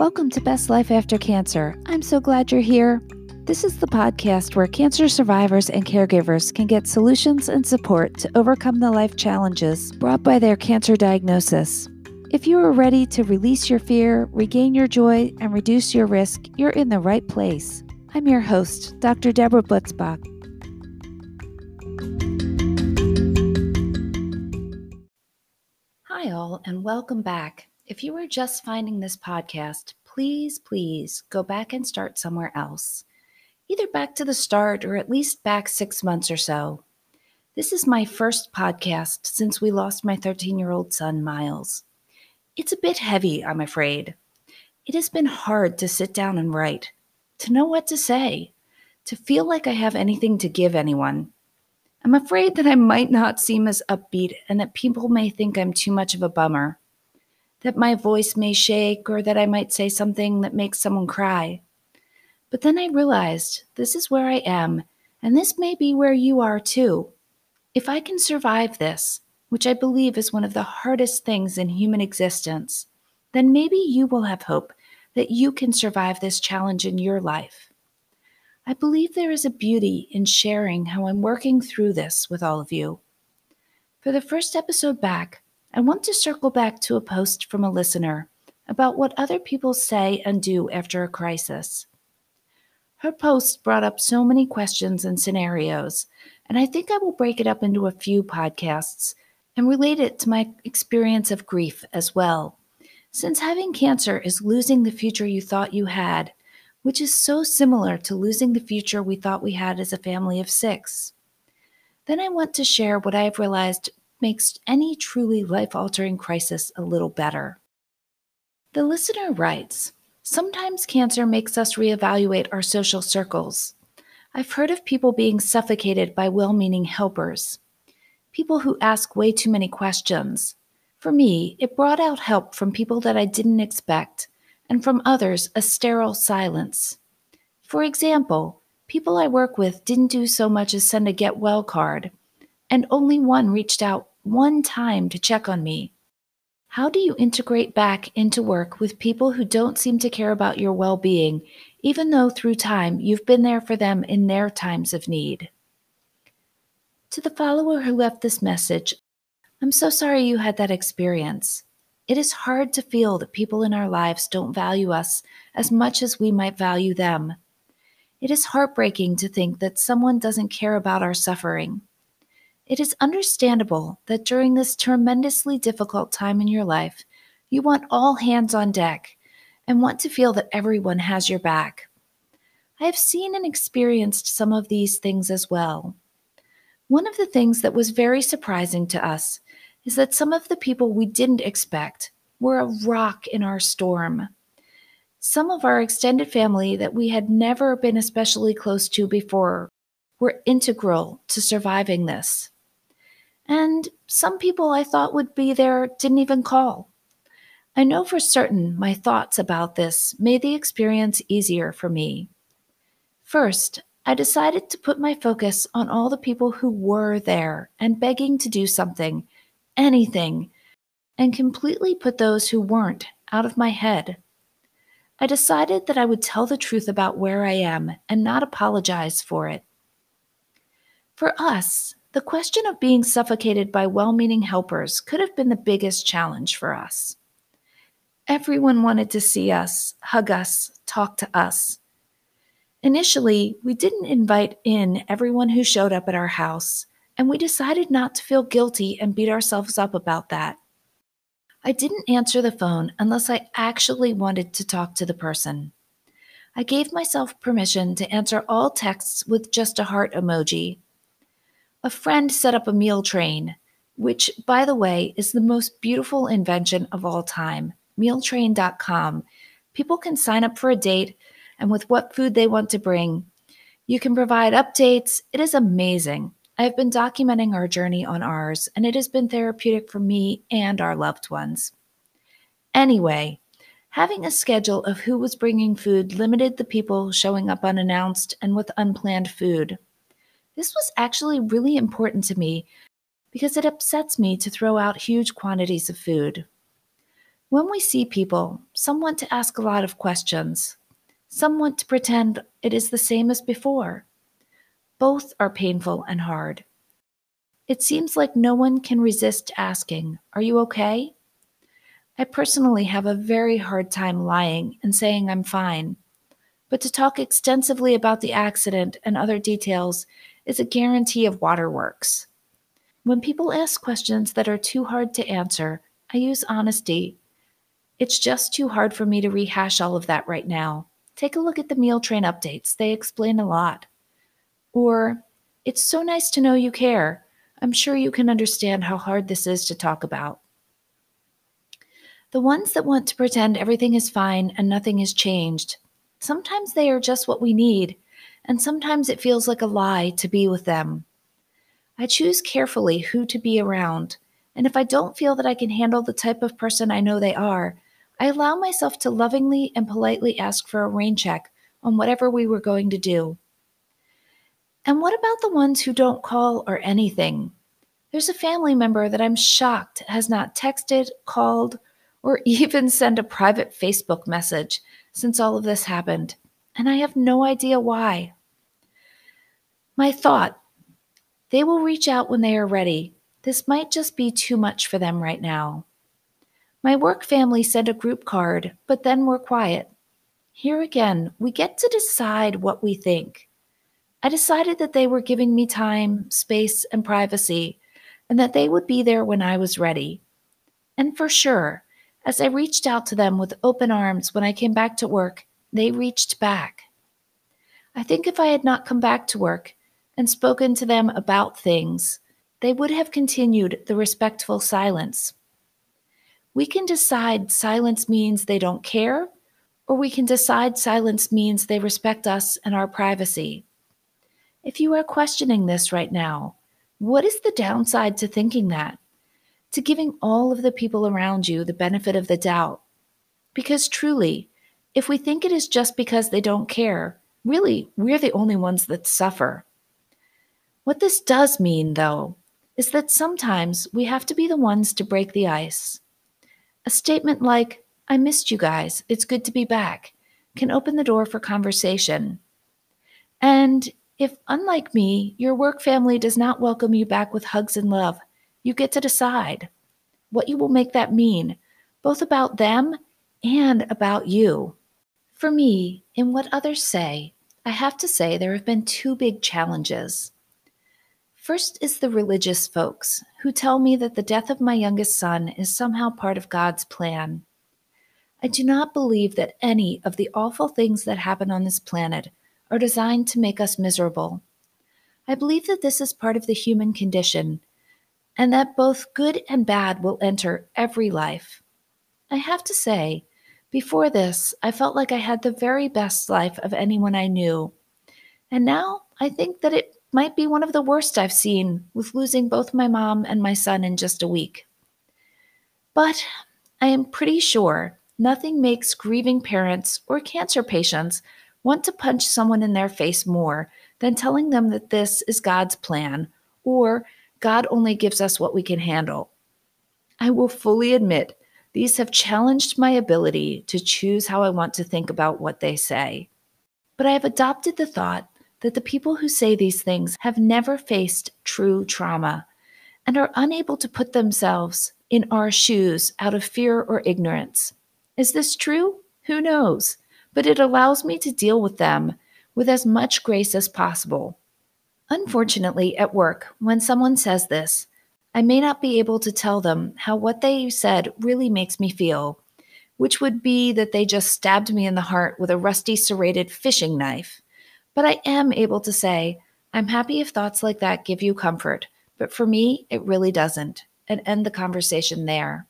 Welcome to Best Life After Cancer. I'm so glad you're here. This is the podcast where cancer survivors and caregivers can get solutions and support to overcome the life challenges brought by their cancer diagnosis. If you are ready to release your fear, regain your joy, and reduce your risk, you're in the right place. I'm your host, Dr. Deborah Butzbach. Hi, all, and welcome back. If you are just finding this podcast, please, please go back and start somewhere else. Either back to the start or at least back six months or so. This is my first podcast since we lost my 13 year old son, Miles. It's a bit heavy, I'm afraid. It has been hard to sit down and write, to know what to say, to feel like I have anything to give anyone. I'm afraid that I might not seem as upbeat and that people may think I'm too much of a bummer that my voice may shake or that I might say something that makes someone cry. But then I realized this is where I am, and this may be where you are too. If I can survive this, which I believe is one of the hardest things in human existence, then maybe you will have hope that you can survive this challenge in your life. I believe there is a beauty in sharing how I'm working through this with all of you. For the first episode back, I want to circle back to a post from a listener about what other people say and do after a crisis. Her post brought up so many questions and scenarios, and I think I will break it up into a few podcasts and relate it to my experience of grief as well. Since having cancer is losing the future you thought you had, which is so similar to losing the future we thought we had as a family of six. Then I want to share what I have realized makes any truly life altering crisis a little better. The listener writes Sometimes cancer makes us reevaluate our social circles. I've heard of people being suffocated by well meaning helpers, people who ask way too many questions. For me, it brought out help from people that I didn't expect, and from others, a sterile silence. For example, people I work with didn't do so much as send a get well card, and only one reached out one time to check on me. How do you integrate back into work with people who don't seem to care about your well being, even though through time you've been there for them in their times of need? To the follower who left this message, I'm so sorry you had that experience. It is hard to feel that people in our lives don't value us as much as we might value them. It is heartbreaking to think that someone doesn't care about our suffering. It is understandable that during this tremendously difficult time in your life, you want all hands on deck and want to feel that everyone has your back. I have seen and experienced some of these things as well. One of the things that was very surprising to us is that some of the people we didn't expect were a rock in our storm. Some of our extended family that we had never been especially close to before were integral to surviving this. And some people I thought would be there didn't even call. I know for certain my thoughts about this made the experience easier for me. First, I decided to put my focus on all the people who were there and begging to do something, anything, and completely put those who weren't out of my head. I decided that I would tell the truth about where I am and not apologize for it. For us, the question of being suffocated by well meaning helpers could have been the biggest challenge for us. Everyone wanted to see us, hug us, talk to us. Initially, we didn't invite in everyone who showed up at our house, and we decided not to feel guilty and beat ourselves up about that. I didn't answer the phone unless I actually wanted to talk to the person. I gave myself permission to answer all texts with just a heart emoji a friend set up a meal train, which, by the way, is the most beautiful invention of all time. Mealtrain.com. People can sign up for a date and with what food they want to bring. You can provide updates. It is amazing. I have been documenting our journey on ours, and it has been therapeutic for me and our loved ones. Anyway, having a schedule of who was bringing food limited the people showing up unannounced and with unplanned food. This was actually really important to me because it upsets me to throw out huge quantities of food. When we see people, some want to ask a lot of questions. Some want to pretend it is the same as before. Both are painful and hard. It seems like no one can resist asking, Are you okay? I personally have a very hard time lying and saying I'm fine. But to talk extensively about the accident and other details is a guarantee of waterworks. When people ask questions that are too hard to answer, I use honesty. It's just too hard for me to rehash all of that right now. Take a look at the meal train updates, they explain a lot. Or, it's so nice to know you care. I'm sure you can understand how hard this is to talk about. The ones that want to pretend everything is fine and nothing has changed, sometimes they are just what we need, and sometimes it feels like a lie to be with them. I choose carefully who to be around, and if I don't feel that I can handle the type of person I know they are, I allow myself to lovingly and politely ask for a rain check on whatever we were going to do. And what about the ones who don't call or anything? There's a family member that I'm shocked has not texted, called, or even sent a private Facebook message since all of this happened, and I have no idea why. My thought they will reach out when they are ready. This might just be too much for them right now. My work family sent a group card, but then were quiet. Here again, we get to decide what we think. I decided that they were giving me time, space, and privacy, and that they would be there when I was ready. And for sure, as I reached out to them with open arms when I came back to work, they reached back. I think if I had not come back to work and spoken to them about things, they would have continued the respectful silence. We can decide silence means they don't care, or we can decide silence means they respect us and our privacy. If you are questioning this right now, what is the downside to thinking that? to giving all of the people around you the benefit of the doubt. Because truly, if we think it is just because they don't care, really, we're the only ones that suffer. What this does mean, though, is that sometimes we have to be the ones to break the ice. A statement like, I missed you guys, it's good to be back, can open the door for conversation. And if, unlike me, your work family does not welcome you back with hugs and love, you get to decide what you will make that mean, both about them and about you. For me, in what others say, I have to say there have been two big challenges. First is the religious folks who tell me that the death of my youngest son is somehow part of God's plan. I do not believe that any of the awful things that happen on this planet are designed to make us miserable. I believe that this is part of the human condition and that both good and bad will enter every life. I have to say, before this, I felt like I had the very best life of anyone I knew. And now I think that it might be one of the worst I've seen with losing both my mom and my son in just a week. But I am pretty sure nothing makes grieving parents or cancer patients want to punch someone in their face more than telling them that this is God's plan or God only gives us what we can handle. I will fully admit these have challenged my ability to choose how I want to think about what they say. But I have adopted the thought that the people who say these things have never faced true trauma and are unable to put themselves in our shoes out of fear or ignorance. Is this true? Who knows? But it allows me to deal with them with as much grace as possible Unfortunately, at work, when someone says this, I may not be able to tell them how what they said really makes me feel, which would be that they just stabbed me in the heart with a rusty serrated fishing knife. But I am able to say, I'm happy if thoughts like that give you comfort, but for me, it really doesn't, and end the conversation there.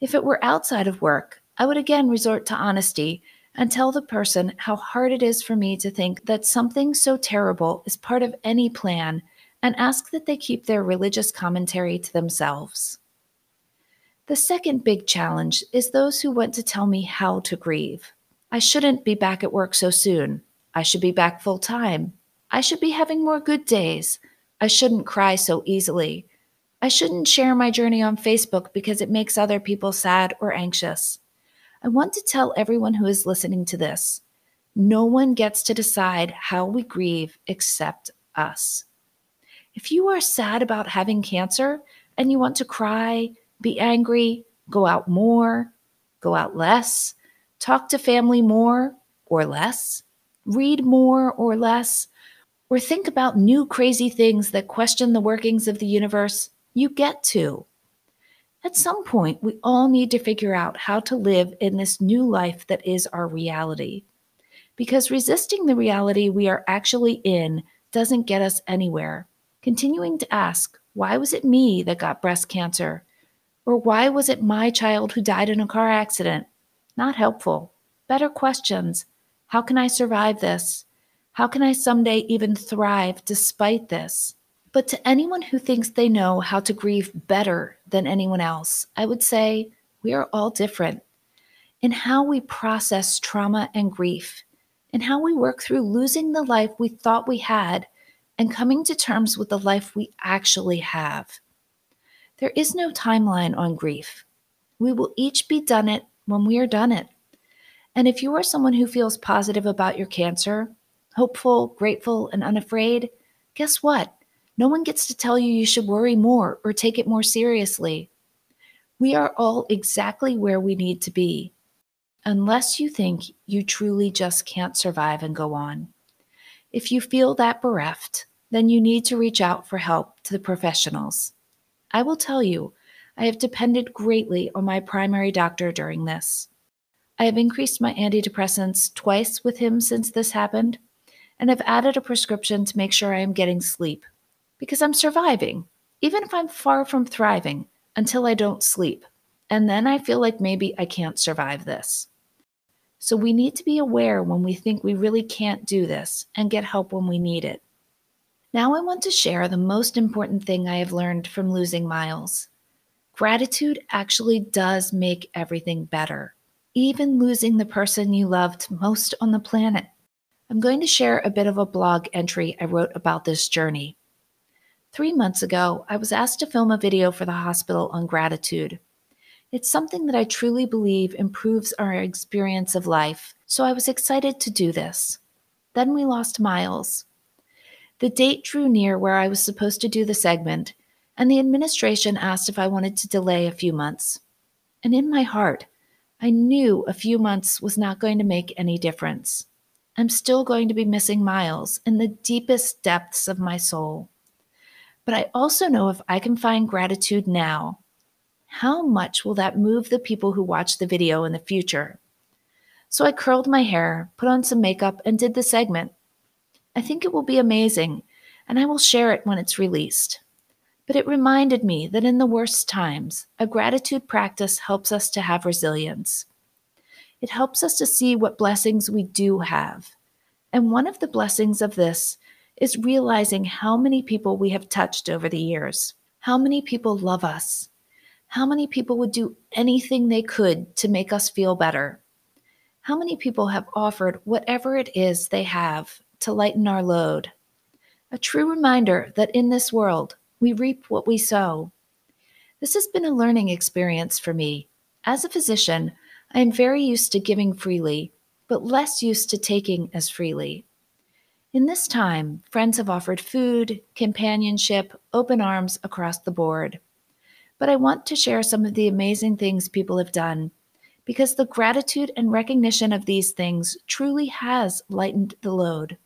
If it were outside of work, I would again resort to honesty and tell the person how hard it is for me to think that something so terrible is part of any plan and ask that they keep their religious commentary to themselves. The second big challenge is those who want to tell me how to grieve. I shouldn't be back at work so soon. I should be back full time. I should be having more good days. I shouldn't cry so easily. I shouldn't share my journey on Facebook because it makes other people sad or anxious. I want to tell everyone who is listening to this no one gets to decide how we grieve except us. If you are sad about having cancer and you want to cry, be angry, go out more, go out less, talk to family more or less, read more or less, or think about new crazy things that question the workings of the universe, you get to. At some point, we all need to figure out how to live in this new life that is our reality because resisting the reality we are actually in doesn't get us anywhere. Continuing to ask, why was it me that got breast cancer? Or why was it my child who died in a car accident? Not helpful. Better questions. How can I survive this? How can I someday even thrive despite this? But to anyone who thinks they know how to grieve better than anyone else, I would say we are all different. In how we process trauma and grief, in how we work through losing the life we thought we had and coming to terms with the life we actually have. There is no timeline on grief. We will each be done it when we are done it. And if you are someone who feels positive about your cancer, hopeful, grateful, and unafraid, guess what? No one gets to tell you you should worry more or take it more seriously. We are all exactly where we need to be unless you think you truly just can't survive and go on. If you feel that bereft, then you need to reach out for help to the professionals. I will tell you, I have depended greatly on my primary doctor during this. I have increased my antidepressants twice with him since this happened, and have added a prescription to make sure I am getting sleep because I'm surviving, even if I'm far from thriving, until I don't sleep. And then I feel like maybe I can't survive this. So we need to be aware when we think we really can't do this and get help when we need it. Now, I want to share the most important thing I have learned from losing Miles. Gratitude actually does make everything better, even losing the person you loved most on the planet. I'm going to share a bit of a blog entry I wrote about this journey. Three months ago, I was asked to film a video for the hospital on gratitude. It's something that I truly believe improves our experience of life, so I was excited to do this. Then we lost Miles. The date drew near where I was supposed to do the segment, and the administration asked if I wanted to delay a few months. And in my heart, I knew a few months was not going to make any difference. I'm still going to be missing Miles in the deepest depths of my soul. But I also know if I can find gratitude now, how much will that move the people who watch the video in the future? So I curled my hair, put on some makeup, and did the segment. I think it will be amazing, and I will share it when it's released. But it reminded me that in the worst times, a gratitude practice helps us to have resilience. It helps us to see what blessings we do have. And one of the blessings of this is realizing how many people we have touched over the years, how many people love us, how many people would do anything they could to make us feel better? How many people have offered whatever it is they have to lighten our load? A true reminder that in this world, we reap what we sow. This has been a learning experience for me. As a physician, I am very used to giving freely, but less used to taking as freely. In this time, friends have offered food, companionship, open arms across the board but I want to share some of the amazing things people have done because the gratitude and recognition of these things truly has lightened the load.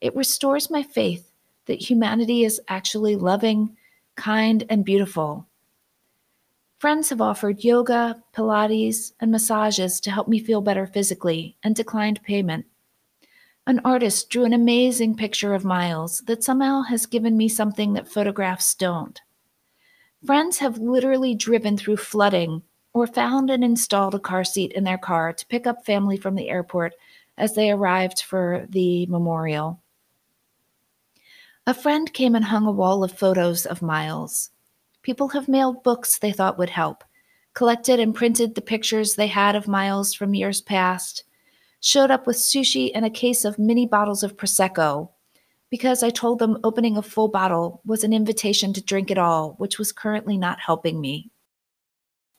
It restores my faith that humanity is actually loving, kind, and beautiful. Friends have offered yoga, Pilates, and massages to help me feel better physically and declined payment. An artist drew an amazing picture of Miles that somehow has given me something that photographs don't. Friends have literally driven through flooding or found and installed a car seat in their car to pick up family from the airport as they arrived for the memorial. A friend came and hung a wall of photos of Miles. People have mailed books they thought would help, collected and printed the pictures they had of Miles from years past, showed up with sushi and a case of mini bottles of Prosecco, because I told them opening a full bottle was an invitation to drink it all, which was currently not helping me.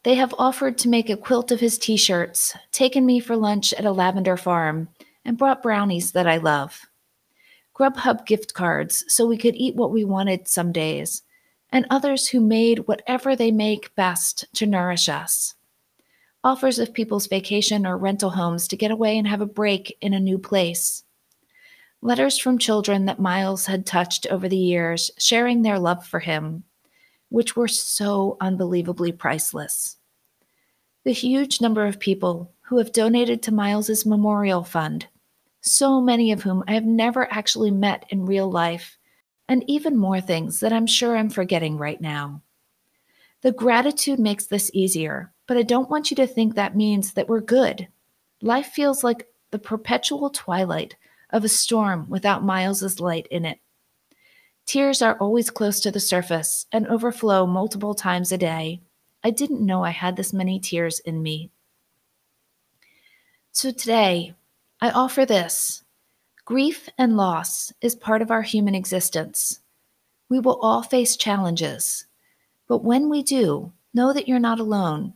They have offered to make a quilt of his t shirts, taken me for lunch at a lavender farm, and brought brownies that I love. Grubhub gift cards so we could eat what we wanted some days, and others who made whatever they make best to nourish us. Offers of people's vacation or rental homes to get away and have a break in a new place. Letters from children that Miles had touched over the years, sharing their love for him, which were so unbelievably priceless. The huge number of people who have donated to Miles's memorial fund, so many of whom I have never actually met in real life, and even more things that I'm sure I'm forgetting right now. The gratitude makes this easier, but I don't want you to think that means that we're good. Life feels like the perpetual twilight of a storm without Miles's light in it. Tears are always close to the surface and overflow multiple times a day. I didn't know I had this many tears in me. So today, I offer this grief and loss is part of our human existence. We will all face challenges, but when we do, know that you're not alone.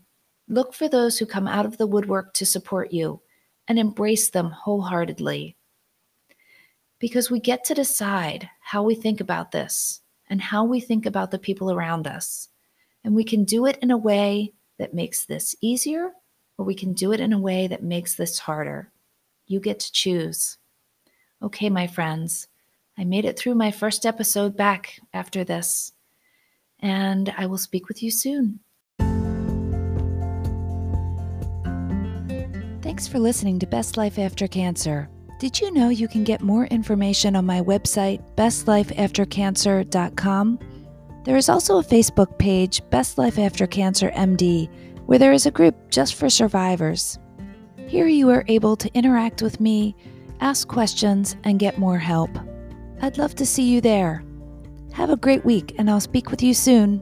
Look for those who come out of the woodwork to support you and embrace them wholeheartedly because we get to decide how we think about this and how we think about the people around us. And we can do it in a way that makes this easier, or we can do it in a way that makes this harder. You get to choose. Okay, my friends, I made it through my first episode back after this, and I will speak with you soon. Thanks for listening to Best Life After Cancer. Did you know you can get more information on my website, bestlifeaftercancer.com? There is also a Facebook page, Best Life After Cancer MD, where there is a group just for survivors. Here you are able to interact with me, ask questions, and get more help. I'd love to see you there. Have a great week, and I'll speak with you soon.